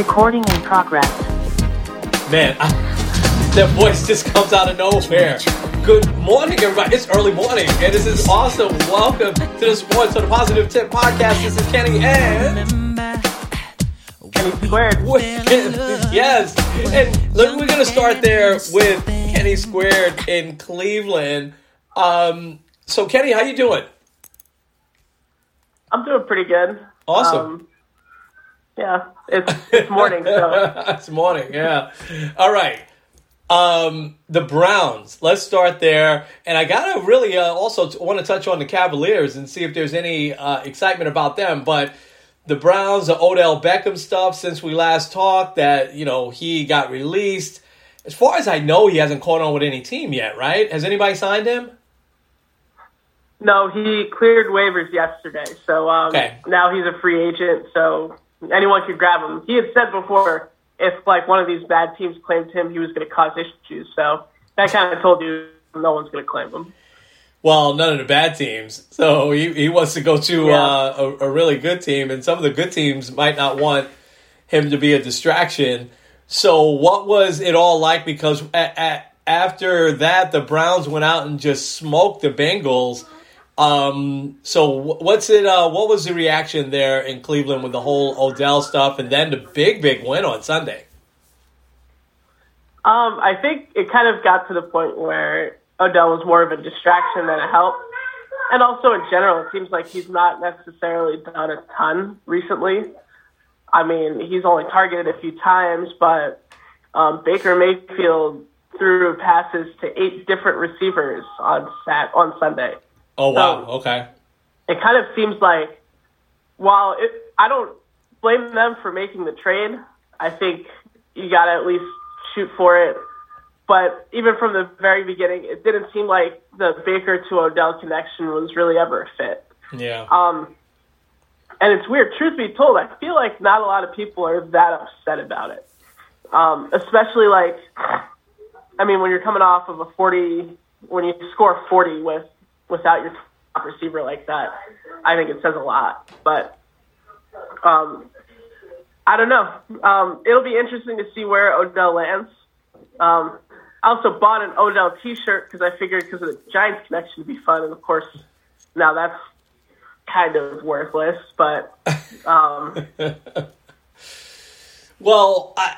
Recording in progress. Man, I, that voice just comes out of nowhere. Good morning, everybody. It's early morning, and this is awesome. Welcome to the Sports on the Positive Tip Podcast. This is Kenny and Kenny Squared. yes, and look, we're gonna start there with Kenny Squared in Cleveland. Um, so, Kenny, how you doing? I'm doing pretty good. Awesome. Um, yeah, it's it's morning, so it's morning, yeah. All right. Um, the Browns. Let's start there. And I gotta really uh, also t- want to touch on the Cavaliers and see if there's any uh, excitement about them. But the Browns, the Odell Beckham stuff since we last talked, that you know he got released. As far as I know, he hasn't caught on with any team yet, right? Has anybody signed him? no, he cleared waivers yesterday, so um, Okay. now he's a free agent, so anyone could grab him. He had said before if like one of these bad teams claimed him, he was going to cause issues. So that kind of told you no one's going to claim him. Well, none of the bad teams. So he, he wants to go to Yeah. uh, a, a really good team, and some of the good teams might not want him to be a distraction. So, what was it all like? Because a, a, after that, the Browns went out and just smoked the Bengals. Um, so, what's it? Uh, what was the reaction there in Cleveland with the whole Odell stuff, and then the big, big win on Sunday? Um, I think it kind of got to the point where Odell was more of a distraction than a help. And also in general, it seems like he's not necessarily done a ton recently. I mean, he's only targeted a few times, but um, Baker Mayfield threw passes to eight different receivers on sat on Sunday. Oh wow, So- okay, It kind of seems like while it, I don't blame them for making the trade, I think you got to at least shoot for it. But even from the very beginning, it didn't seem like the Baker to Odell connection was really ever a fit. yeah, Um, and it's weird. Truth be told, I feel like not a lot of people are that upset about it. Um, especially like, I mean, when you're coming off of a 40, when you score 40 with without your top receiver like that, I think it says a lot. But um, I don't know. Um, it'll be interesting to see where Odell lands. Um, I also bought an Odell T-shirt because I figured because of the Giants connection would be fun, and of course, now that's kind of worthless. But um, Well, I,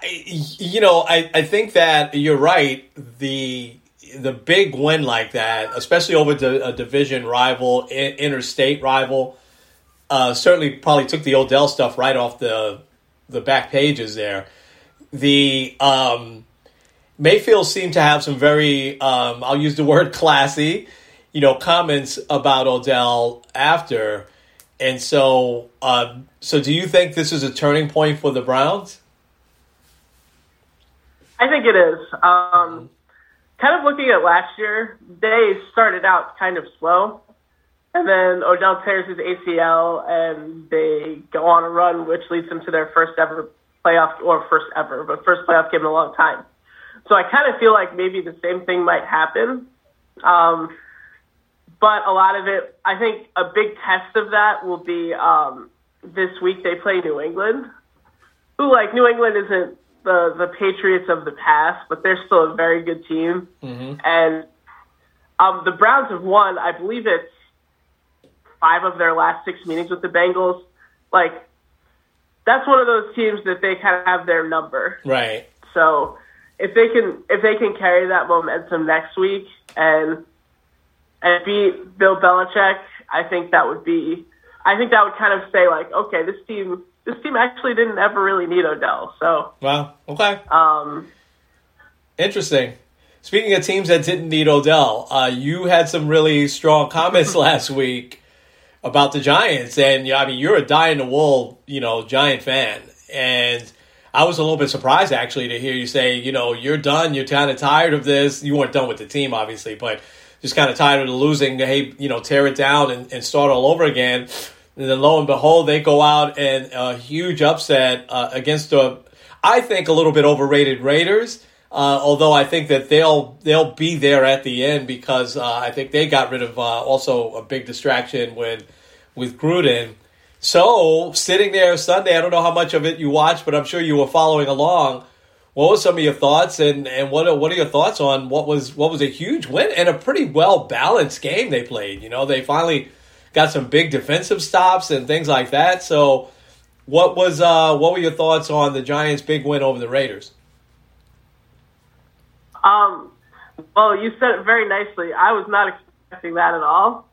you know, I, I think that you're right. The the big win like that, especially over the, a division rival, i- interstate rival, uh, certainly probably took the Odell stuff right off the the back pages there. The um, Mayfield seemed to have some very, um, I'll use the word classy, you know, comments about Odell after. And so, um, so do you think this is a turning point for the Browns? I think it is. Um, kind of looking at last year, they started out kind of slow, and then Odell tears his ACL, and they go on a run, which leads them to their first ever playoff, or first ever, but first playoff game in a long time. So I kind of feel like maybe the same thing might happen. Um, but a lot of it, I think a big test of that will be um, this week they play New England, who like New England isn't the the Patriots of the past, but they're still a very good team. And Um, the Browns have won, I believe it's five of their last six meetings with the Bengals. Like, that's one of those teams that they kind of have their number. Right. So if they can if they can carry that momentum next week and and beat Bill Belichick, I think that would be I think that would kind of say like, okay, this team this team actually didn't ever really need Odell. So Well, okay. um Interesting. Speaking of teams that didn't need Odell, uh, you had some really strong comments last week about the Giants, and yeah, I mean you're a die in the wool, you know, Giant fan, and I was a little bit surprised actually to hear you say, you know, you're done, you're kind of tired of this. You weren't done with the team, obviously, but just kind of tired of the losing. Hey, you know, tear it down and, and start all over again. And then lo and behold, they go out and a huge upset uh, against the, I think, a little bit overrated Raiders. Uh, although I think that they'll they'll be there at the end because uh, I think they got rid of uh, also a big distraction with with Gruden. So sitting there Sunday, I don't know how much of it you watched, but I'm sure you were following along. What were some of your thoughts, and, and what are, what are your thoughts on what was what was a huge win and a pretty well balanced game they played? You know, they finally got some big defensive stops and things like that. So, what was uh, what were your thoughts on the Giants' big win over the Raiders? Um, well, you said it very nicely. I was not expecting that at all.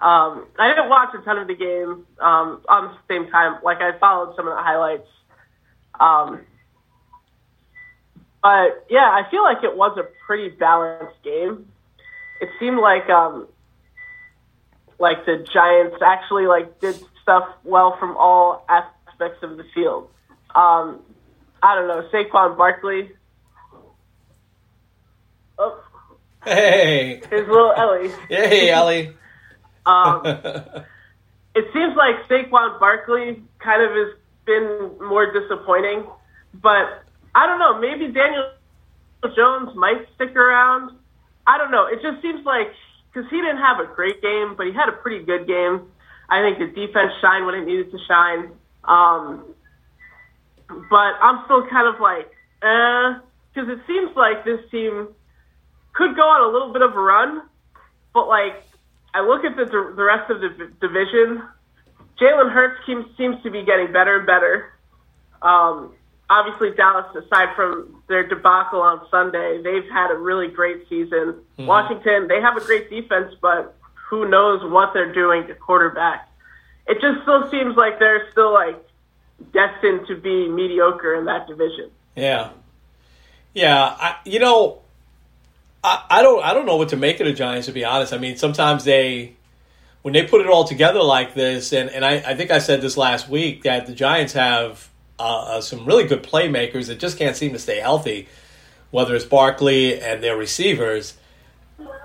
Um, I didn't watch a ton of the game um, on the same time. Like I followed some of the highlights. Um, but yeah, I feel like it was a pretty balanced game. It seemed like um, like the Giants actually like did stuff well from all aspects of the field. Um, I don't know, Saquon Barkley. Oh, Hey, his little Ellie. hey, Ellie. Um, it seems like Saquon Barkley kind of has been more disappointing, but I don't know. Maybe Daniel Jones might stick around. I don't know. It just seems like because he didn't have a great game, but he had a pretty good game. I think the defense shined when it needed to shine. Um, but I'm still kind of like, eh, because it seems like this team could go on a little bit of a run, but like I look at the the rest of the division. Jalen Hurts seems seems to be getting better and better. Um, obviously, Dallas, aside from their debacle on Sunday, they've had a really great season. Mm-hmm. Washington, they have a great defense, but who knows what they're doing to quarterback? It just still seems like they're still like destined to be mediocre in that division. Yeah, yeah. I, you know, I, I don't I don't know what to make of the Giants to be honest. I mean, sometimes they when they put it all together like this, and and I, I think I said this last week that the Giants have uh, uh, some really good playmakers that just can't seem to stay healthy. Whether it's Barkley and their receivers,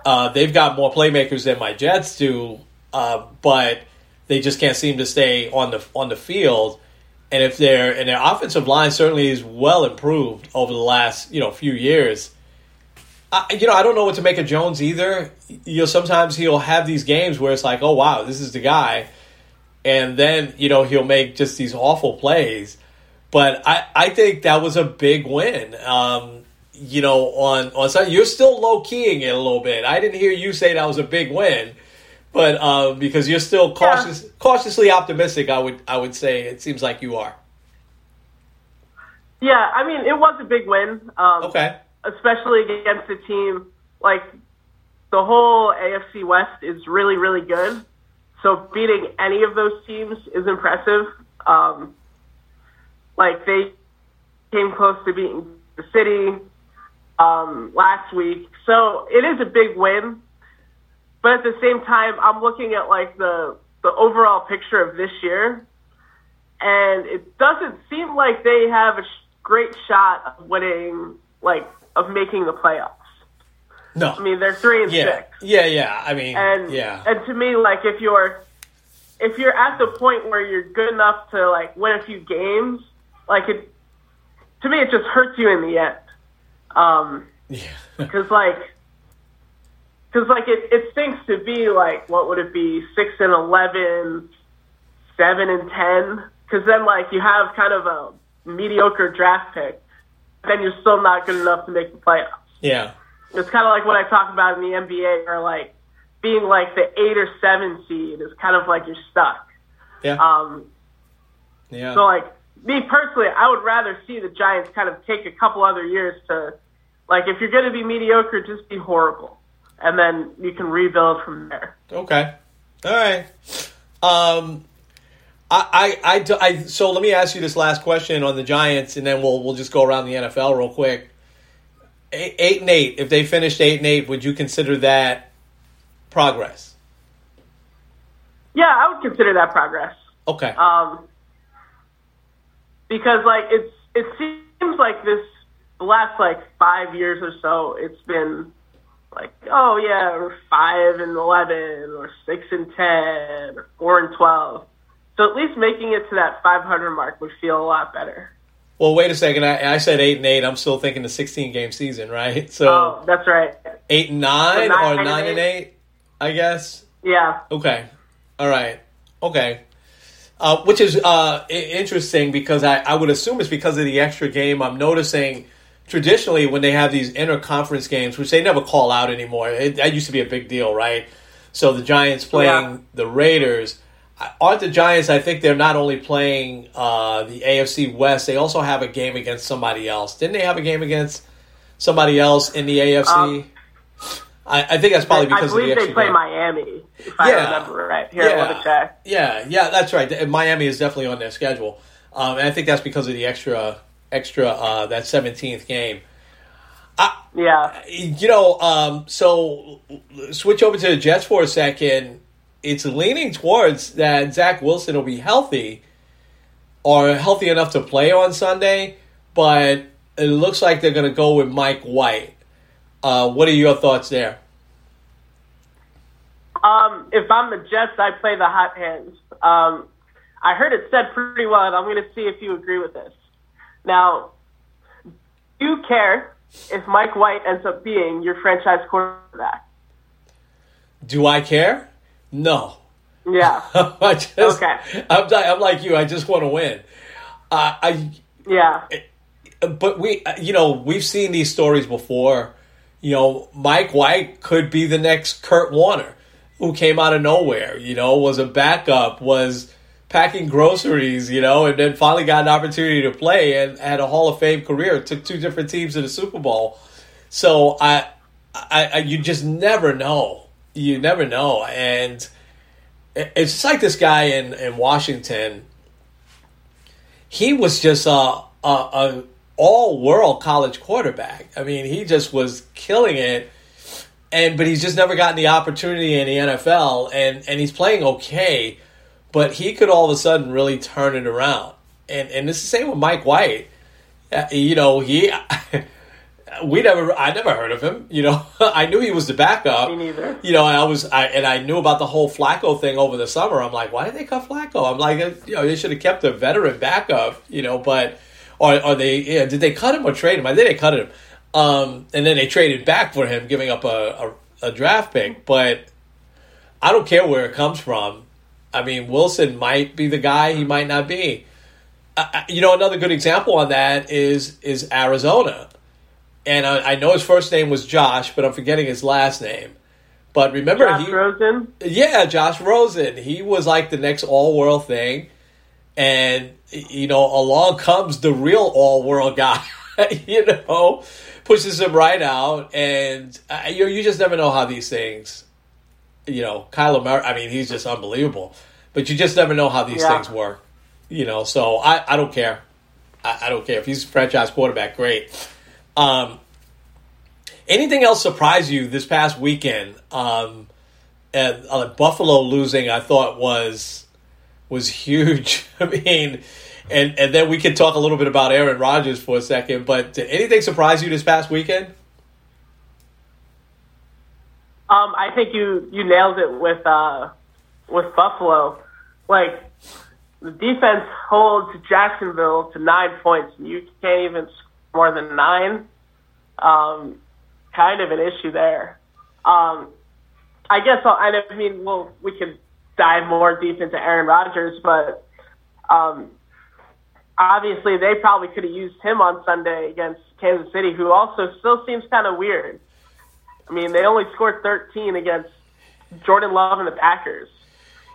uh, they've got more playmakers than my Jets do, uh, but they just can't seem to stay on the on the field. And if their and their offensive line certainly is well improved over the last you know few years. I, you know, I don't know what to make of Jones either. You know, sometimes he'll have these games where it's like, oh wow, this is the guy, and then you know he'll make just these awful plays. But I, I think that was a big win. Um, you know, on on Sunday, you're still low keying it a little bit. I didn't hear you say that was a big win, but uh, because you're still cautious, cautiously optimistic, I would I would say it seems like you are. Yeah, I mean, it was a big win. Um, Okay. especially against a team like the whole AFC West is really, really good. So beating any of those teams is impressive. Um, like they came close to beating the city um, last week, so it is a big win. But at the same time, I'm looking at like the the overall picture of this year, and it doesn't seem like they have a sh- great shot of winning, like of making the playoffs. No, I mean, they're three and yeah, six. yeah, yeah. I mean, And yeah, and to me, like if you're if you're at the point where you're good enough to like win a few games, like it to me it just hurts you in the end. Um, yeah. because like because like it, it stinks to be like what would it be six and eleven, seven and ten? Because then like you have kind of a mediocre draft pick, then you're still not good enough to make the playoffs. Yeah. it's kind of like what I talk about in the NBA, or like being like the eight or seven seed is kind of like you're stuck. Yeah. Um, yeah. so like me personally, I would rather see the Giants kind of take a couple other years to, like, if you're going to be mediocre, just be horrible, and then you can rebuild from there. Okay. All right. Um, I, I, I, I, so let me ask you this last question on the Giants, and then we'll we'll just go around the NFL real quick. Eight, eight and eight. If they finished eight and eight, would you consider that progress? Yeah, I would consider that progress. Okay. Um, because like it's it seems like this the last like five years or so, it's been like oh yeah, we're five and eleven or six and ten or four and twelve. So at least making it to that 500 mark would feel a lot better. well, wait a second. I, I said eight and eight. I'm still thinking the 16 game season, right? So Oh, that's right. eight and nine, So nine or nine and eight? eight, I guess. Yeah. Okay. All right. Okay. Uh, which is uh, i- interesting because I, I would assume it's because of the extra game. I'm noticing traditionally when they have these interconference games, which they never call out anymore, it, that used to be a big deal, right? So the Giants playing Yeah. the Raiders. Aren't the Giants? I think they're not only playing uh, the AFC West, they also have a game against somebody else. Didn't they have a game against somebody else in the AFC? Um, I, I think that's probably I because the believe extra they play. Miami, if I Yeah. remember right. Here, let me check. Yeah, yeah, that's right. Miami is definitely on their schedule, um, and I think that's because of the extra, extra uh, that seventeenth game. Yeah. You know, um, so switch over to the Jets for a second. It's leaning towards that Zach Wilson will be healthy, or healthy enough to play on Sunday, but it looks like they're going to go with Mike White. Uh, what are your thoughts there? Um, if I'm the Jets, I play the hot hands. Um, I heard it said pretty well, and I'm going to see if you agree with this. Now, do you care if Mike White ends up being your franchise quarterback? Do I care? No. Yeah. I just, Okay. I'm, I'm like you. I just want to win. Uh, I, Yeah. but we, you know, we've seen these stories before. You know, Mike White could be the next Kurt Warner, who came out of nowhere. You know, was a backup, was packing groceries. You know, and then finally got an opportunity to play and had a Hall of Fame career. Took two different teams to the Super Bowl. So I, I, I you just never know. You never know, and it's just like this guy in in Washington he was just a, a, a all world college quarterback. I mean, he just was killing it. And but he's just never gotten the opportunity in the NFL, and and he's playing okay, but he could all of a sudden really turn it around. And and it's the same with Mike White. Uh, you know, he we never I never heard of him. You know, I knew he was the backup. Me neither. You know, I was I and I knew about the whole Flacco thing over the summer. I'm like, why did they cut Flacco? I'm like, you know, they should have kept a veteran backup. You know, but or are they? Yeah, did they cut him or trade him? I think they cut him. Um, and then they traded back for him, giving up a, a, a draft pick. But I don't care where it comes from. I mean, Wilson might be the guy. He might not be. Uh, you know, another good example on that is is Arizona, and I, I know his first name was Josh, but I'm forgetting his last name. But remember, Josh he Rosen. yeah, Josh Rosen. He was like the next all world thing. And, you know, along comes the real all world guy, you know, pushes him right out. And uh, you, you just never know how these things, you know, Kyler Murray, I mean, he's just unbelievable. But you just never know how these Yeah. things work, you know. So I, I don't care. I, I don't care. If he's a franchise quarterback, great. Um, anything else surprise you this past weekend? Um, and uh, Buffalo losing, I thought was was huge. I mean, and and then we can talk a little bit about Aaron Rodgers for a second. But did anything surprise you this past weekend? Um, I think you you nailed it with uh, with Buffalo. Like the defense holds Jacksonville to nine points, and you can't even score more than nine. Um, kind of an issue there. Um, I guess I'll, I mean, well, we can dive more deep into Aaron Rodgers, but um, obviously they probably could have used him on Sunday against Kansas City, who also still seems kind of weird. I mean, they only scored 13 against Jordan Love and the Packers.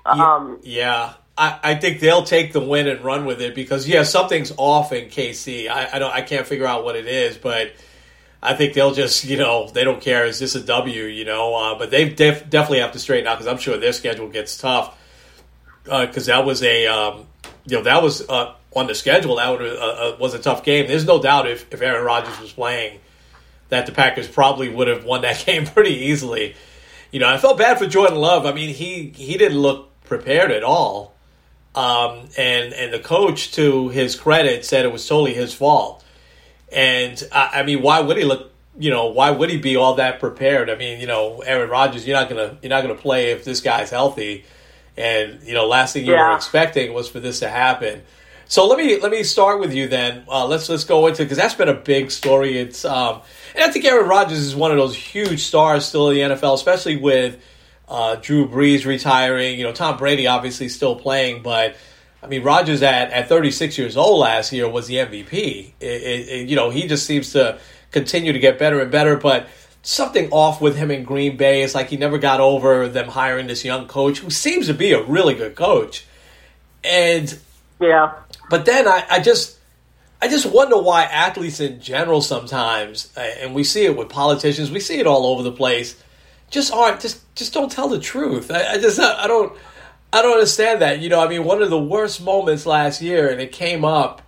Um, yeah, I, I think they'll take the win and run with it because yeah, something's off in KC. I, I don't, I can't figure out what it is, but I think they'll just, you know, they don't care. Is this a W? You know, uh, but they def- definitely have to straighten out because I'm sure their schedule gets tough. Because uh, that was a, um, you know, that was uh, on the schedule. That would, uh, uh, was a tough game. There's no doubt if, if Aaron Rodgers was playing, that the Packers probably would have won that game pretty easily. You know, I felt bad for Jordan Love. I mean, he he didn't look prepared at all. Um, and and the coach, to his credit, said it was totally his fault. And I, I mean, why would he look? You know, why would he be all that prepared? I mean, you know, Aaron Rodgers, you're not gonna you're not gonna play if this guy's healthy. And you know, last thing you Yeah. were expecting was for this to happen. So let me let me start with you then. Uh, let's let's go into because that's been a big story. It's um, and I think Aaron Rodgers is one of those huge stars still in the NFL, especially with uh, Drew Brees retiring. You know, Tom Brady obviously still playing, but I mean, Rodgers at, at 36 years old last year was the MVP. It, it, it- you know, he just seems to continue to get better and better, but something off with him in Green Bay. It's like he never got over them hiring this young coach who seems to be a really good coach. And yeah. but then I, I just I just wonder why athletes in general sometimes, uh, and we see it with politicians, we see it all over the place, just aren't just just don't tell the truth. I, I just I don't I don't understand that. You know, I mean, one of the worst moments last year, and it came up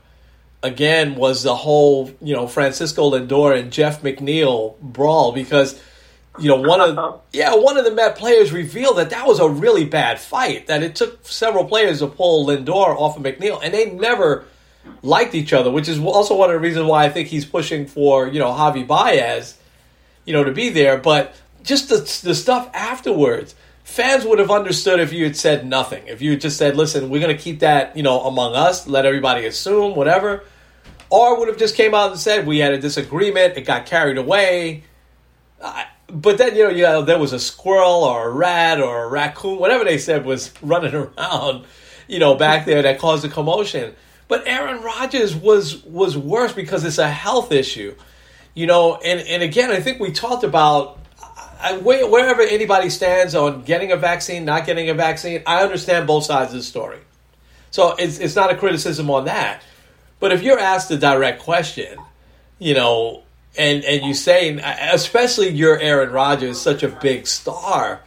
again, was the whole you know Francisco Lindor and Jeff McNeil brawl because you know one of yeah one of the Met players revealed that that was a really bad fight. That it took several players to pull Lindor off of McNeil, and they never liked each other, which is also one of the reasons why I think he's pushing for you know Javi Baez, you know, to be there. But just the the stuff afterwards, fans would have understood if you had said nothing. If you had just said, "Listen, we're going to keep that you know among us, let everybody assume whatever," or would have just came out and said, "We had a disagreement, it got carried away." I- but then you know, you know, there was a squirrel or a rat or a raccoon, whatever they said was running around, you know, back there that caused a commotion. But Aaron Rodgers was was worse because it's a health issue, you know. And and again, I think we talked about I, wherever anybody stands on getting a vaccine, not getting a vaccine. I understand both sides of the story, so it's it's not a criticism on that. But if you're asked a direct question, you know, and and you say, especially you're Aaron Rodgers, such a big star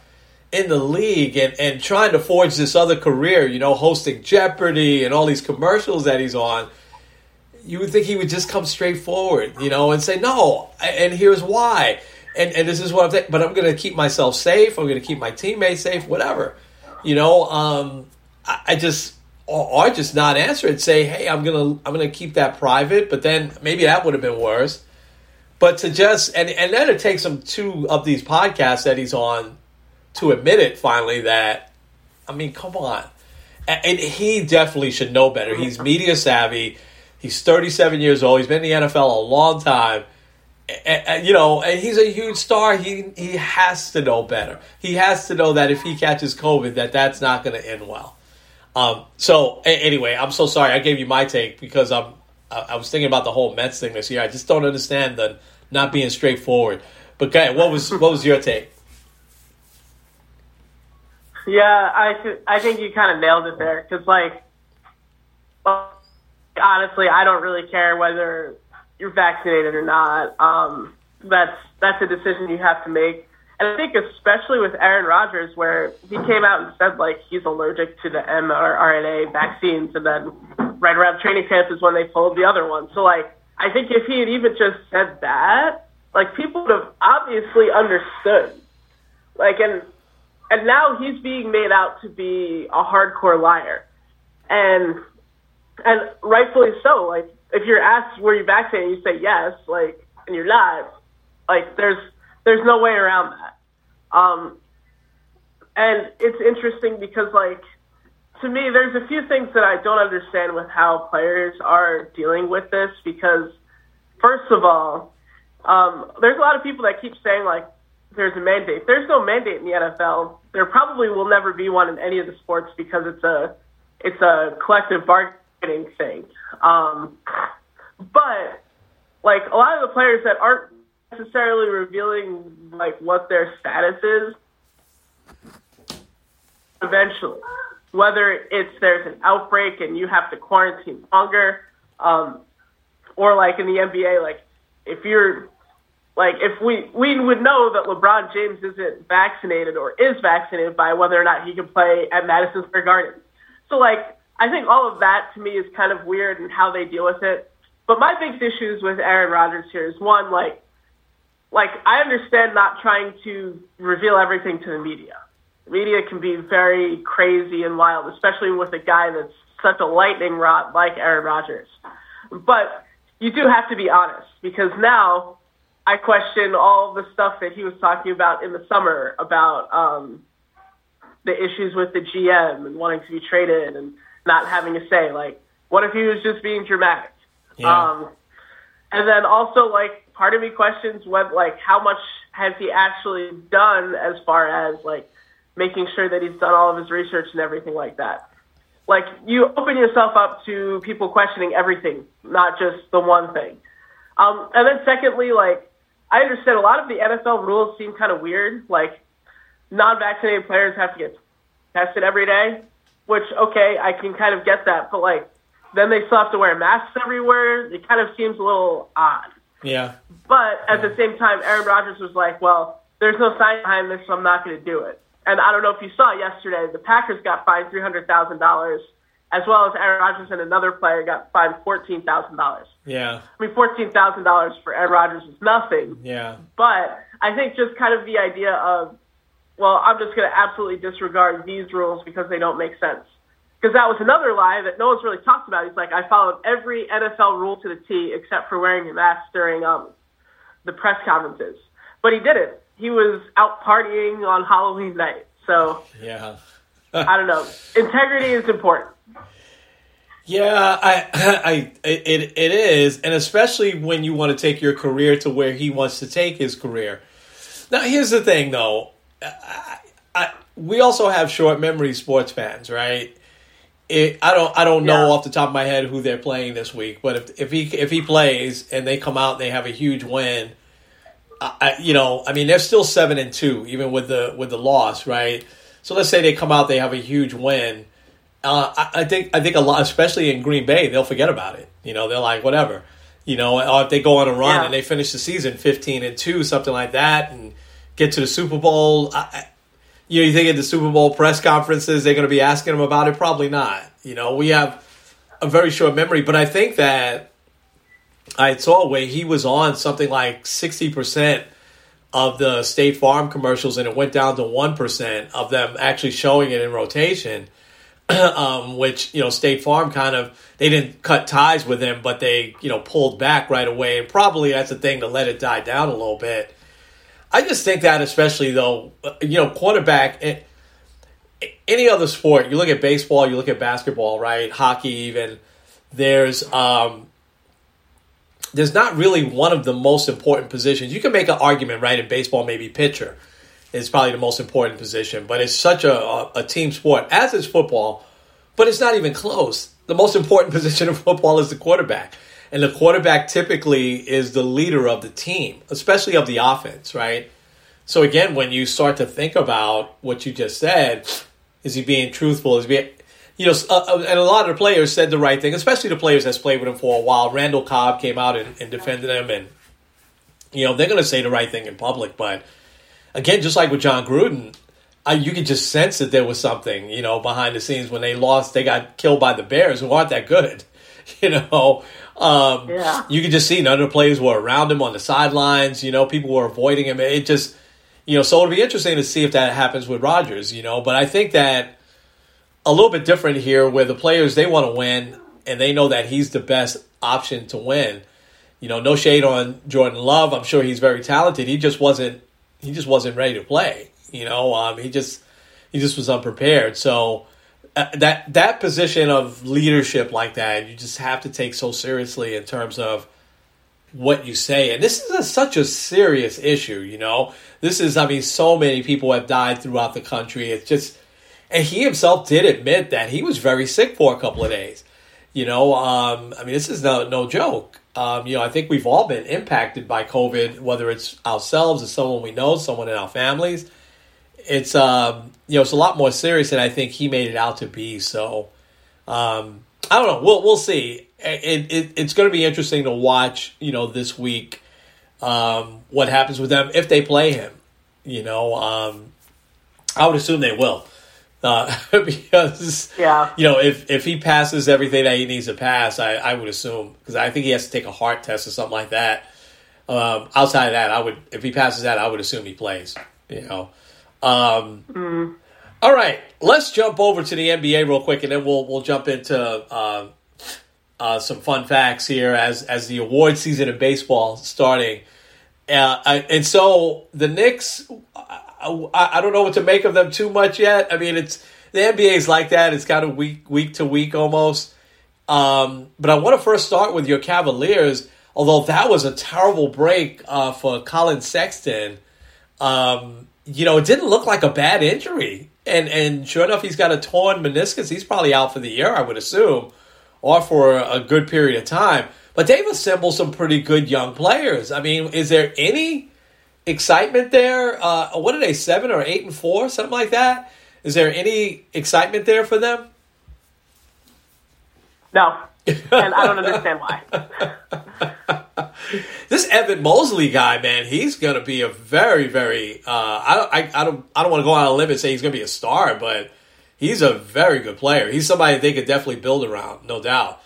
in the league, and and trying to forge this other career, you know, hosting Jeopardy and all these commercials that he's on. You would think he would just come straight forward, you know, and say no, and here's why, and and this is what I'm saying. But I'm going to keep myself safe. I'm going to keep my teammates safe. Whatever, you know. Um, I, I just or, or just not answer it. Say, hey, I'm gonna I'm gonna keep that private. But then maybe that would have been worse. But to just and and then it takes him two of these podcasts that he's on to admit it finally that I mean, come on. And, and he definitely should know better. He's media savvy. He's 37 years old. He's been in the NFL a long time. You know, he's a huge star. He he has to know better. He has to know that if he catches COVID, that that's not going to end well. Um, so anyway, I'm so sorry. I gave you my take because I'm I, was thinking about the whole Mets thing this year. I just don't understand the not being straightforward. But okay, what was what was your take? Yeah, I th- I think you kind of nailed it there because like honestly, I don't really care whether you're vaccinated or not. Um, that's that's a decision you have to make. And I think especially with Aaron Rodgers, where he came out and said like he's allergic to the mRNA vaccines, and then right around training camp is when they pulled the other one. So like I think if he had even just said that, like people would have obviously understood. Like and and now he's being made out to be a hardcore liar, and and rightfully so. Like if you're asked were you vaccinated, you say yes, like, and you're not. Like there's there's no way around that. Um, and it's interesting because like to me, there's a few things that I don't understand with how players are dealing with this because first of all, um, there's a lot of people that keep saying like there's a mandate. There's no mandate in the NFL. There probably will never be one in any of the sports because it's a it's a collective bargaining thing. Um, but like a lot of the players that aren't necessarily revealing like what their status is. Eventually, whether it's there's an outbreak and you have to quarantine longer, um, or like in the NBA, like if you're like if we we would know that LeBron James isn't vaccinated or is vaccinated by whether or not he can play at Madison Square Garden. So like I think all of that to me is kind of weird and how they deal with it. But my biggest issues with Aaron Rodgers here is one like like I understand not trying to reveal everything to the media. The media can be very crazy and wild, especially with a guy that's such a lightning rod like Aaron Rodgers. But you do have to be honest because now I question all the stuff that he was talking about in the summer about um, the issues with the GM and wanting to be traded and not having a say. Like, what if he was just being dramatic? Yeah. Um, and then also, like, part of me questions what, like, how much has he actually done as far as like making sure that he's done all of his research and everything like that. Like, you open yourself up to people questioning everything, not just the one thing. Um, and then secondly, like, I understand a lot of the NFL rules seem kind of weird. Like, non-vaccinated players have to get tested every day, which okay, I can kind of get that, but like, then they still have to wear masks everywhere. It kind of seems a little odd. Yeah. But at the same time, Aaron Rodgers was like, "Well, there's no sign behind this, so I'm not going to do it." And I don't know if you saw yesterday, the Packers got fined three hundred thousand dollars, as well as Aaron Rodgers and another player got fined fourteen thousand dollars. Yeah. I mean, fourteen thousand dollars for Aaron Rodgers is nothing. Yeah. But I think just kind of the idea of, well, I'm just going to absolutely disregard these rules because they don't make sense. Because that was another lie that no one's really talked about. He's like, I followed every NFL rule to the T except for wearing a mask during um, the press conferences. But he didn't. He was out partying on Halloween night. So Yeah. I don't know. Integrity is important. Yeah, I, I, it, it is, and especially when you want to take your career to where he wants to take his career. Now, here's the thing, though. I, I, we also have short memory sports fans, right? It, I don't, I don't know Yeah. off the top of my head who they're playing this week, but if if he if he plays and they come out and they have a huge win, I, I- you know, I mean, they're still seven and two, even with the with the loss, right? So let's say they come out, they have a huge win. Uh, I, I think I think a lot, especially in Green Bay, they'll forget about it. You know, they're like whatever. You know, or if they go on a run Yeah. and they finish the season fifteen and two, something like that, and get to the Super Bowl. I, you know, you think at the Super Bowl press conferences they're going to be asking them about it? Probably not. You know, we have a very short memory, but I think that I saw where he was on something like sixty percent of the State Farm commercials, and it went down to one percent of them actually showing it in rotation. um, which you know, State Farm kind of they didn't cut ties with him, but they you know pulled back right away, and probably that's a thing to let it die down a little bit. I just think that, especially though, uh, you know, quarterback. It, any other sport, you look at baseball, you look at basketball, right? Hockey, even. There's um, there's not really one of the most important positions. You can make an argument, right? In baseball, maybe pitcher is probably the most important position, but it's such a, a, a team sport, as is football, but it's not even close. The most important position in football is the quarterback. And the quarterback typically is the leader of the team, especially of the offense, right? So again, when you start to think about what you just said, is he being truthful? Is he being, you know, uh, uh, and a lot of the players said the right thing, especially the players that's played with him for a while. Randall Cobb came out and, and defended him, and you know they're going to say the right thing in public. But again, just like with Jon Gruden, I, you could just sense that there was something, you know, behind the scenes when they lost. They got killed by the Bears, who aren't that good, you know. Um, Yeah. You could just see none of the players were around him on the sidelines. You know, people were avoiding him. It just, you know, so it'll be interesting to see if that happens with Rodgers. You know, but I think that a little bit different here, where the players they want to win and they know that he's the best option to win. You know, no shade on Jordan Love. I'm sure he's very talented. He just wasn't. He just wasn't ready to play. You know, um, he just he just was unprepared. So uh, that that position of leadership like that, you just have to take so seriously in terms of what you say. And this is a, such a serious issue. You know, this is. I mean, so many people have died throughout the country. It's just, and he himself did admit that he was very sick for a couple of days. You know, um, I mean, this is no no joke. Um, you know, I think we've all been impacted by COVID, whether it's ourselves or someone we know, someone in our families. It's um, you know, it's a lot more serious than I think he made it out to be. So um, I don't know. We'll we'll see. It, it, it's going to be interesting to watch. You know, this week um, what happens with them if they play him. You know, um, I would assume they will. Uh, because Yeah. you know if if he passes everything that he needs to pass, I, I would assume because I think he has to take a heart test or something like that. Um, outside of that, I would if he passes that, I would assume he plays. You know. Um, All right, let's jump over to the NBA real quick, and then we'll we'll jump into uh, uh, some fun facts here as as the award season in baseball starting. Uh, I, and so the Knicks, I, I don't know what to make of them too much yet. I mean, it's the NBA is like that. It's kind of week week to week almost. Um, but I want to first start with your Cavaliers. Although that was a terrible break uh, for Colin Sexton, um, you know, it didn't look like a bad injury. And and sure enough, he's got a torn meniscus. He's probably out for the year, I would assume, or for a good period of time. But they've assembled some pretty good young players. I mean, is there any excitement there? Uh, what are they, seven or eight and four, something like that? Is there any excitement there for them? No, and I don't understand why. This Evan Mobley guy, man, he's gonna be a very, very. Uh, I don't, I, I don't, I don't want to go on a limb and say he's gonna be a star, but he's a very good player. He's somebody they could definitely build around, no doubt.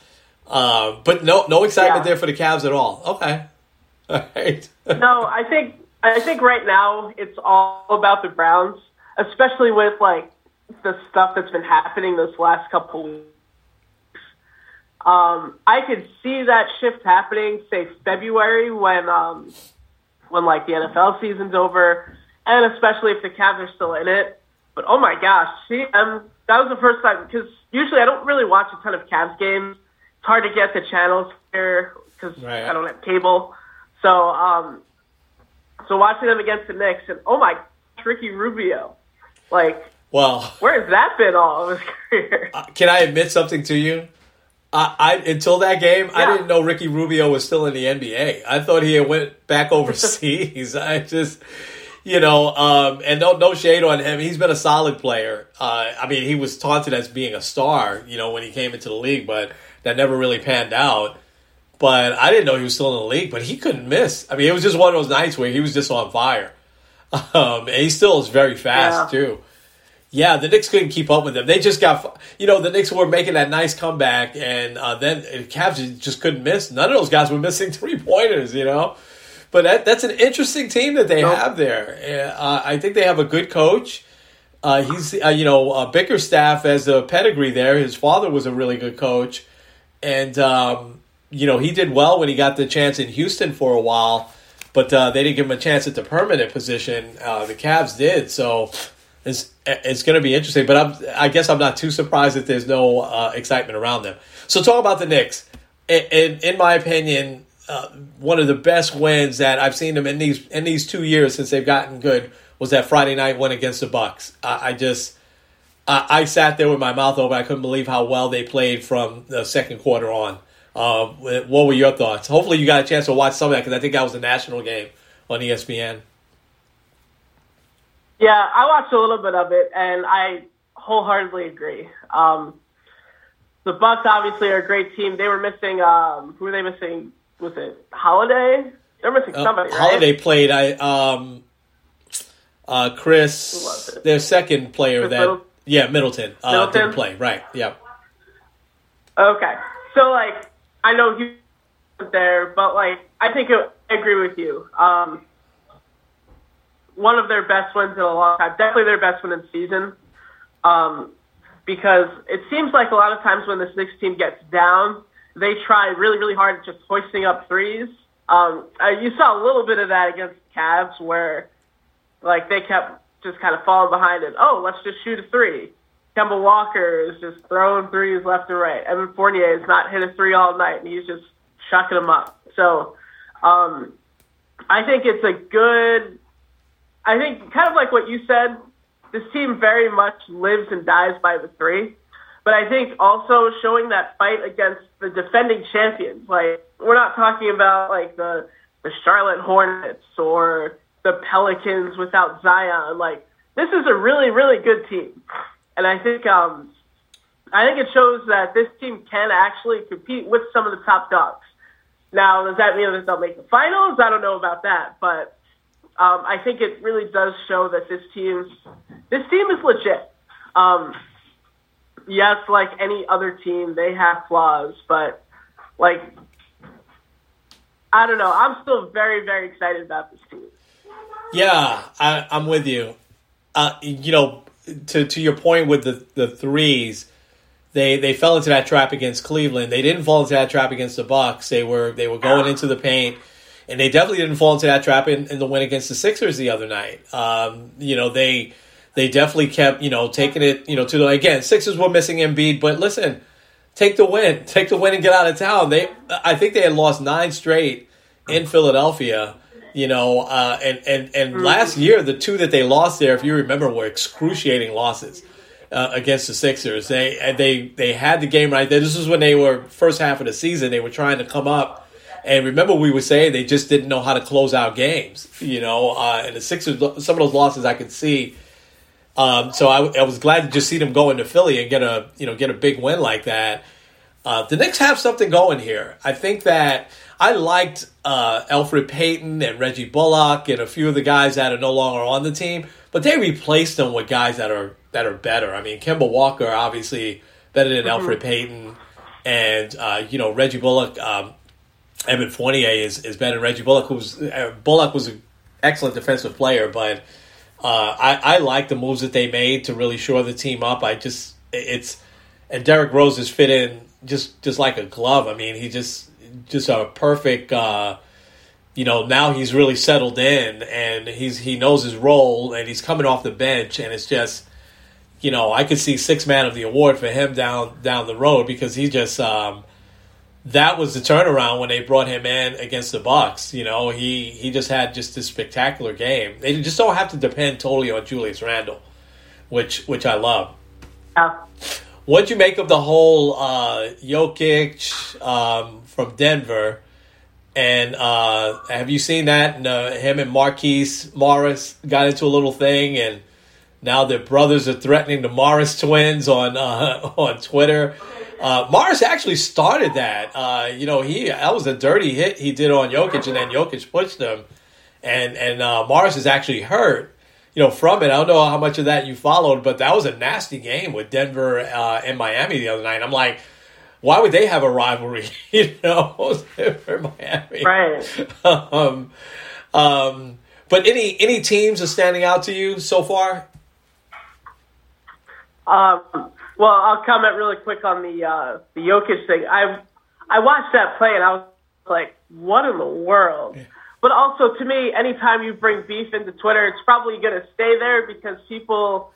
Uh, but no, no excitement Yeah. there for the Cavs at all. Okay, all right. No, I think I think right now it's all about the Browns, especially with like the stuff that's been happening this last couple weeks. Um, I could see that shift happening, say February when um, when like the NFL season's over, and especially if the Cavs are still in it. But oh my gosh, see, um, that was the first time because usually I don't really watch a ton of Cavs games. It's hard to get the channels here because Right. I don't have cable. So um, so watching them against the Knicks, and oh my, gosh, Ricky Rubio, like Well, where has that been all of his career? can I admit something to you? I, I until that game, I didn't know Ricky Rubio was still in the NBA. I thought he had went back overseas. I just, you know, um, and no no shade on him. He's been a solid player. Uh, I mean, he was taunted as being a star, you know, when he came into the league, but that never really panned out. But I didn't know he was still in the league. But he couldn't miss. I mean, it was just one of those nights where he was just on fire. Um, and he still is very fast Yeah. too. Yeah, the Knicks couldn't keep up with them. They just got, you know, the Knicks were making that nice comeback, and uh, then the Cavs just couldn't miss. None of those guys were missing three pointers, you know. But that, that's an interesting team that they have there. Uh, I think they have a good coach. Uh, he's, uh, you know, uh, Bickerstaff has a pedigree there. His father was a really good coach, and um, you know he did well when he got the chance in Houston for a while. But uh, they didn't give him a chance at the permanent position. Uh, the Cavs did, so it's it's going to be interesting. But I'm, I guess I'm not too surprised that there's no uh, excitement around them. So talk about the Knicks. In, in, my opinion, uh, one of the best wins that I've seen them in these in these two years since they've gotten good was that Friday night win against the Bucks. I, I just I, I sat there with my mouth open. I couldn't believe how well they played from the second quarter on. Uh, what were your thoughts? Hopefully, you got a chance to watch some of that because I think that was a national game on ESPN. Yeah, I watched a little bit of it, and I wholeheartedly agree. Um, the Bucks obviously are a great team. They were missing. Um, who were they missing? Was it Holiday? They're missing Uh, somebody, right? Holiday played. I um, uh, Chris, their second player Chris that Middleton? yeah Middleton, uh, Middleton? didn't play. Right. Yeah. Okay, so like I know he was there, but like I think it, I agree with you. Um, one of their best wins in a long time, definitely their best win in season. Um, because it seems like a lot of times when this Knicks team gets down, they try really, really hard at just hoisting up threes. Um, uh, you saw a little bit of that against the Cavs where, like, they kept just kind of falling behind it. Oh, let's just shoot a three. Kemba Walker is just throwing threes left and right. Evan Fournier has not hit a three all night, and he's just chucking them up. So, um, I think it's a good. I think kind of like what you said. This team very much lives and dies by the three, but I think also showing that fight against the defending champions. Like we're not talking about like the the Charlotte Hornets or the Pelicans without Zion. Like this is a really really good team, and I think um I think it shows that this team can actually compete with some of the top dogs. Now, does that mean that they'll make the finals? I don't know about that, but um, I think it really does show that this team, this team is legit. Um, yes, like any other team, they have flaws, but like I don't know. I'm still very, very excited about this team. Yeah, I, I'm with you. Uh, you know, to to your point with the the threes, they they fell into that trap against Cleveland. They didn't fall into that trap against the Bucks. They were they were going into the paint, and they definitely didn't fall into that trap in, in the win against the Sixers the other night. Um, you know, they they definitely kept you know taking it you know to the again Sixers were missing Embiid, but listen, take the win, take the win and get out of town. They I think they had lost nine straight in Philadelphia. You know, uh, and and and last year the two that they lost there, if you remember, were excruciating losses uh, against the Sixers. They they they had the game right there. This was when they were first half of the season. They were trying to come up. And remember, we were saying they just didn't know how to close out games, you know. Uh, and the Sixers, some of those losses I could see. Um, so I, I, was glad to just see them go into Philly and get a you know get a big win like that. Uh, the Knicks have something going here. I think that I liked uh, Elfrid Payton and Reggie Bullock and a few of the guys that are no longer on the team, but they replaced them with guys that are that are better. I mean, Kemba Walker obviously better than mm-hmm. Elfrid Payton, and uh, you know Reggie Bullock. Um, Evan Fournier is, is better than Reggie Bullock. Who's uh, Bullock was an excellent defensive player, but uh, I, I like the moves that they made to really shore the team up. I just it's and Derrick Rose has fit in just just like a glove. I mean, he just just a perfect. Uh, you know, now he's really settled in and he's he knows his role and he's coming off the bench and it's just you know, I could see six man of the award for him down down the road because he just um, that was the turnaround when they brought him in against the Bucks. You know, he he just had just this spectacular game. They just don't have to depend totally on Julius Randle, which which I love. Yeah. What'd you make of the whole uh, Jokic um, from Denver? And uh, have you seen that? And, uh, him and Markieff Morris got into a little thing, and now their brothers are threatening the Morris twins on uh, on Twitter. Uh, Morris actually started that. Uh, you know, he that was a dirty hit he did on Jokic, and then Jokic pushed him, and and uh, Morris is actually hurt. You know, from it. I don't know how much of that you followed, but that was a nasty game with Denver uh, and Miami the other night. I'm like, why would they have a rivalry? you know, for Miami, right? um, um, but any any teams are standing out to you so far? Um, well, I'll comment really quick on the uh, the Jokic thing. I I watched that play and I was like, what in the world? Yeah. But also to me, anytime you bring beef into Twitter, it's probably going to stay there because people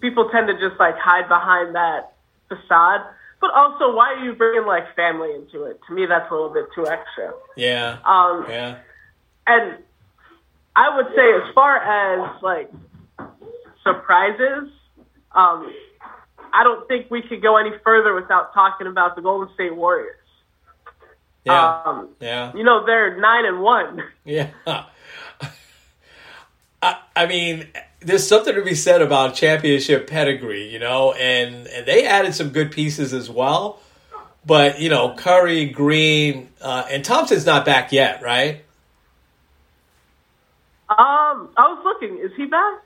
people tend to just like hide behind that facade. But also, why are you bringing like family into it? To me, that's a little bit too extra. Yeah. Um, yeah. And I would say, as far as like surprises, um, I don't think we could go any further without talking about the Golden State Warriors. Yeah. Um, yeah. You know, they're nine and one. Yeah. I, I mean, there's something to be said about championship pedigree, you know, and, and they added some good pieces as well. But, you know, Curry, Green, uh, and Thompson's not back yet, right? Um, I was looking. Is he back?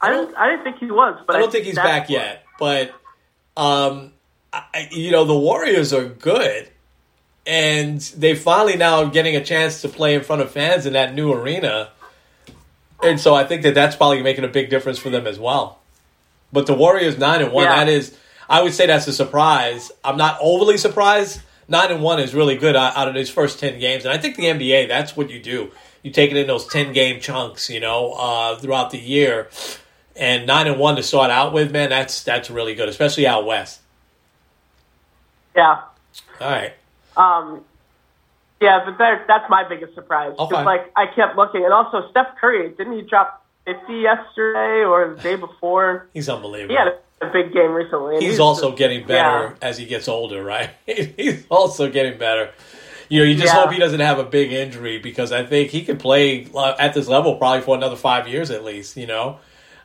I, didn't. I didn't think he was, but I don't I think he's back yet. But um, I, you know, the Warriors are good, and they finally now getting a chance to play in front of fans in that new arena, and so I think that that's probably making a big difference for them as well. But the Warriors nine and one, yeah. that is, I would say that's a surprise. I'm not overly surprised. Nine and one is really good out of these first ten games, and I think the NBA that's what you do. You take it in those ten game chunks, you know, uh, throughout the year and nine and one to start out with, man, that's that's really good, especially out west. Yeah. All right. Um, yeah, but that, that's my biggest surprise. Because, okay. like, I kept looking. And also, Steph Curry, didn't he drop 50 yesterday or the day before? He's unbelievable. He had a a big game recently. and he's, also just- getting better yeah. as he gets older, right? he's also getting better. You know, you just Yeah. hope he doesn't have a big injury because I think he could play uh, at this level probably for another five years at least. You know,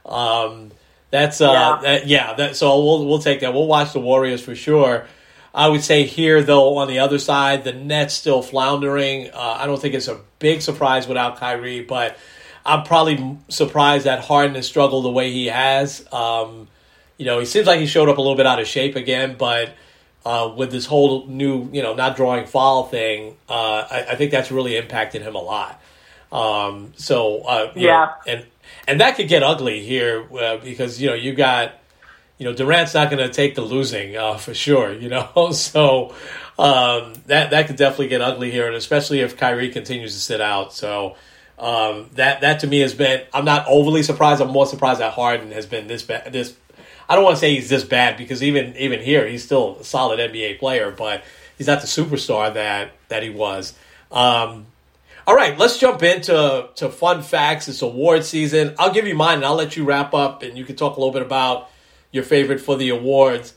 um, that's uh, Yeah. that, yeah. That, so we'll we'll take that. We'll watch the Warriors for sure. I would say here though on the other side, the Nets still floundering. Uh, I don't think it's a big surprise without Kyrie, but I'm probably surprised that Harden has struggled the way he has. Um, you know, he seems like he showed up a little bit out of shape again, but uh, with this whole new, you know, not drawing foul thing, uh, I, I think that's really impacted him a lot. Um, so uh, Yeah. know, and and that could get ugly here uh, because you know you got you know Durant's not going to take the losing uh, for sure. You know, so um, that that could definitely get ugly here, and especially if Kyrie continues to sit out. So um, that that to me has been. I'm not overly surprised. I'm more surprised that Harden has been this bad. This I don't want to say he's this bad because even even here he's still a solid NBA player, but he's not the superstar that that he was. Um, all right, let's jump into to fun facts. It's award season. I'll give you mine, and I'll let you wrap up, and you can talk a little bit about your favorite for the awards.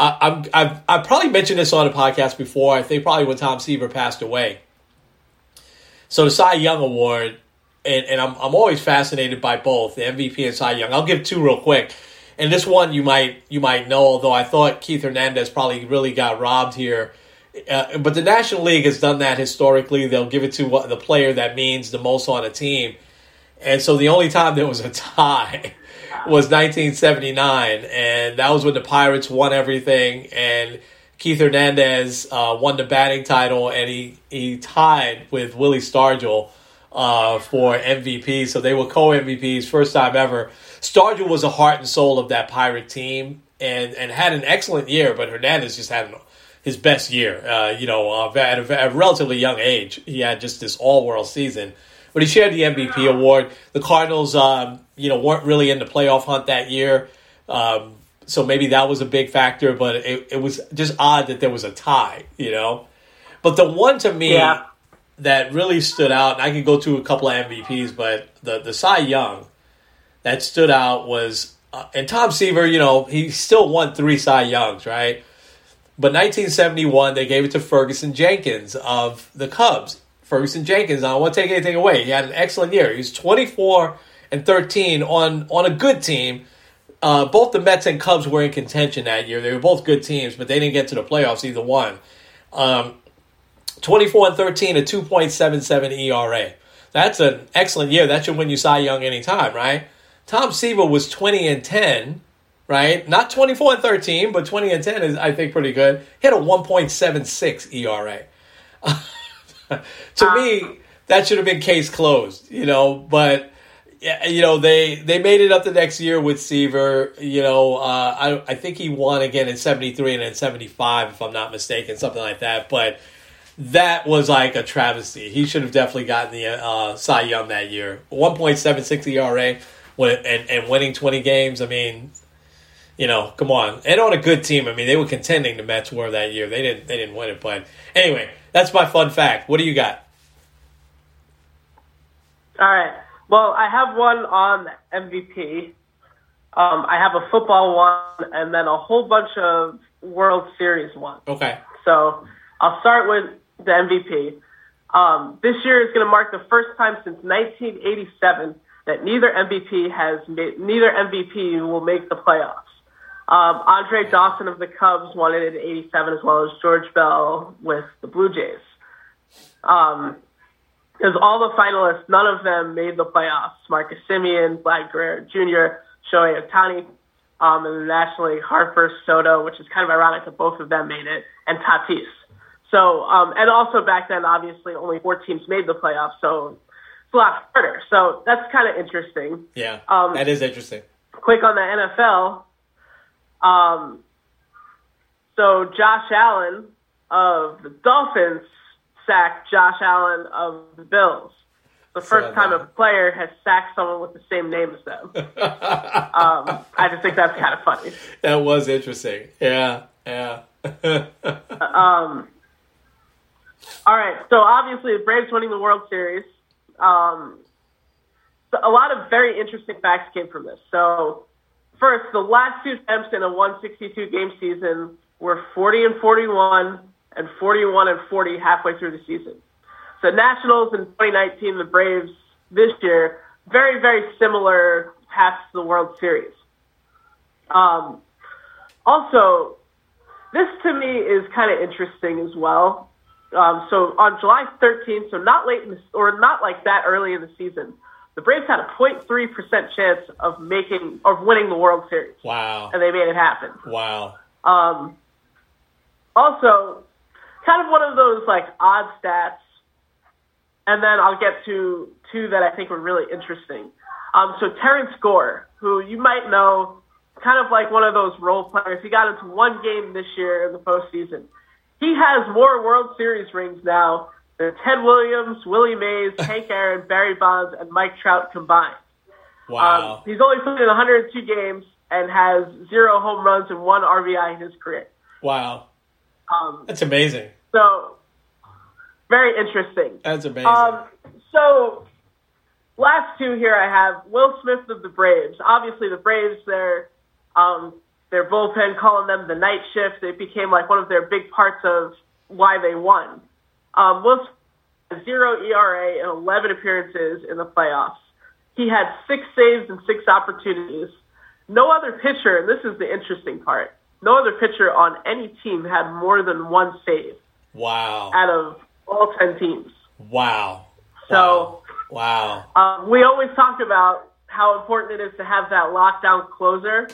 I, I'm, I've I've probably mentioned this on the podcast before. I think probably when Tom Seaver passed away. So the Cy Young Award, and, and I'm I'm always fascinated by both the MVP and Cy Young. I'll give two real quick. And this one you might you might know, although I thought Keith Hernandez probably really got robbed here. Uh, but the National League has done that historically. They'll give it to what, the player that means the most on a team. And so the only time there was a tie was 1979, and that was when the Pirates won everything, and Keith Hernandez uh, won the batting title, and he, he tied with Willie Stargell uh, for MVP. So they were co MVPs, first time ever. Stargell was the heart and soul of that Pirate team, and and had an excellent year, but Hernandez just had an his best year. Uh, you know, uh, at a, at a relatively young age, he had just this all world season. But he shared the MVP award. The Cardinals, um, you know, weren't really in the playoff hunt that year, um, so maybe that was a big factor. But it, it was just odd that there was a tie. You know, but the one to me Yeah. that really stood out, and I could go to a couple of MVPs, but the the Cy Young that stood out was, uh, and Tom Seaver, you know, he still won three Cy Youngs, right? But 1971, they gave it to Ferguson Jenkins of the Cubs. Ferguson Jenkins, I don't want to take anything away. He had an excellent year. He was 24 and 13 on, on a good team. Uh, both the Mets and Cubs were in contention that year. They were both good teams, but they didn't get to the playoffs either one. Um, 24 and 13, a 2.77 ERA. That's an excellent year. That should win you Cy Young anytime, right? Tom Seaver was 20 and 10, right? Not 24 and 13, but 20 and 10 is, I think, pretty good. Hit a 1.76 ERA. to me, that should have been case closed, you know, but. Yeah, you know they they made it up the next year with Seaver. You know, uh, I I think he won again in '73 and in '75, if I'm not mistaken, something like that. But that was like a travesty. He should have definitely gotten the uh, Cy Young that year. 1.76 ERA and, and winning 20 games. I mean, you know, come on. And on a good team. I mean, they were contending. The Mets were that year. They didn't. They didn't win it. But anyway, that's my fun fact. What do you got? All right. Well, I have one on MVP. Um, I have a football one, and then a whole bunch of World Series ones. Okay. So I'll start with the MVP. Um, this year is going to mark the first time since 1987 that neither MVP has made, neither MVP will make the playoffs. Um, Andre Dawson of the Cubs won it in '87, as well as George Bell with the Blue Jays. Um, because all the finalists, none of them made the playoffs. Marcus Semien, Vlad Guerrero Jr., Shohei Ohtani, um, and nationally Harper Soto, which is kind of ironic that both of them made it, and Tatis. So, um, and also back then, obviously, only four teams made the playoffs, so it's a lot harder. So that's kind of interesting. Yeah, Um, that is interesting. Quick on the NFL. Um, so Josh Allen of the Dolphins sacked Josh Allen of the Bills. The first time a player has sacked someone with the same name as them. um, I just think that's kind of funny. That was interesting. Yeah, yeah. um, All right, so obviously the Braves winning the World Series. Um, so a lot of very interesting facts came from this. So first, the last two attempts in a 162 game season were 40 and 41 and 41 and 40 halfway through the season. So Nationals in 2019, the Braves this year, very, very similar paths to the World Series. Um, also, this to me is kind of interesting as well. Um, so on July 13th, so not late in the, or not like that early in the season, the Braves had a 0.3 percent chance of making of winning the World Series. Wow. And they made it happen. Wow. Um, also, kind of one of those like odd stats, and then I'll get to two that I think were really interesting. Um, so Terrence Gore, who you might know, kind of like one of those role players. He got into one game this year in the postseason. He has more World Series rings now Ted Williams, Willie Mays, Hank Aaron, Barry Bonds, and Mike Trout combined. Wow. Um, he's only played in 102 games and has zero home runs and one RBI in his career. wow. Um, That's amazing. so very interesting. That's amazing. Um, so last two here I have Will Smith of the Braves. Obviously the Braves, their um, their bullpen, calling them the night shift. It became like one of their big parts of why they won. Um, had zero ERA and 11 appearances in the playoffs. He had six saves and six opportunities. No other pitcher, and this is the interesting part, no other pitcher on any team had more than one save wow. out of all 10 teams. Wow. So Wow. um, we always talk about how important it is to have that lockdown closer.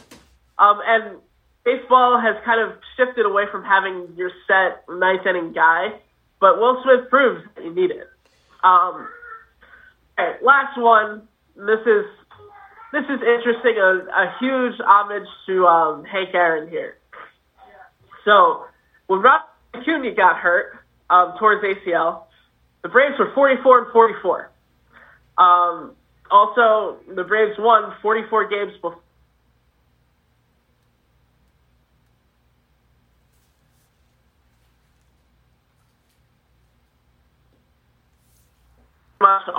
Um, and baseball has kind of shifted away from having your set ninth inning guy, but Will Smith proves that you need it. Um, right, last one. This is this is interesting. A, a huge homage to um, Hank Aaron here. So when Rob Acuna got hurt um, towards ACL, the Braves were 44 and 44. Um, also, the Braves won 44 games before.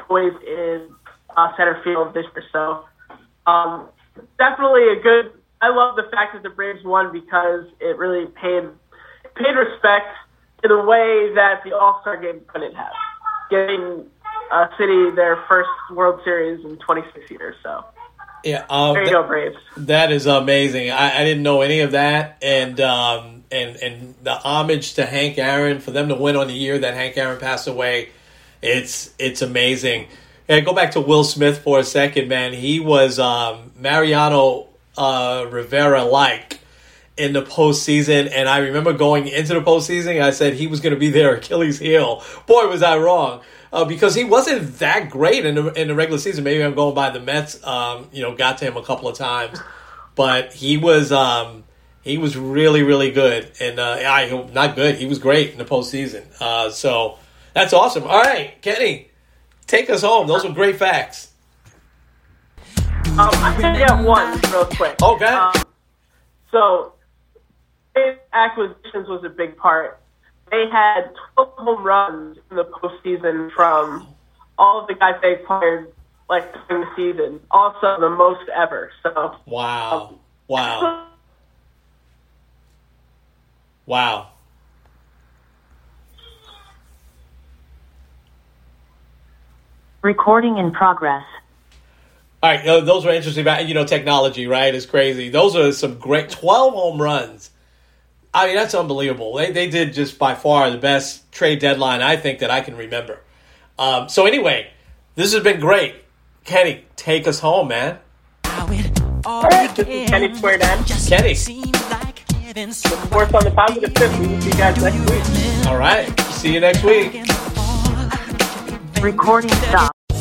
Always in uh, center field this year, so um, definitely a good. I love the fact that the Braves won because it really paid paid respect in a way that the All Star game couldn't have, giving uh, City their first World Series in 26 years. So Yeah. Um, there you that- go, Braves. That is amazing. I, I didn't know any of that, and um, and and the homage to Hank Aaron for them to win on the year that Hank Aaron passed away, it's it's amazing. And go back to Will Smith for a second, man. He was um, Mariano uh, Rivera like in the postseason, and I remember going into the postseason. I said he was going to be their Achilles heel. Boy, was I wrong. Uh, because he wasn't that great in the, in the regular season. Maybe I'm going by the Mets. Um, you know, got to him a couple of times, but he was um, he was really really good, and uh, I not good. He was great in the postseason. Uh, so that's awesome. All right, Kenny, take us home. Those were great facts. Um, I can get one real quick. Okay. Um, so, acquisitions was a big part. They had 12 home runs in the postseason from all of the guys they acquired, like during the season. Also, the most ever. So, Wow, wow, wow. Recording in progress. All right, those were interesting. About you know, technology, right? Is crazy. Those are some great twelve home runs. I mean, that's unbelievable. They they did just by far the best trade deadline I think that I can remember. Um, so anyway, this has been great. Kenny, take us home, man. this is Kenny Squared N. Kenny. Fourth on the positive tip. We will see you guys next week. All right, see you next week. Recording stop.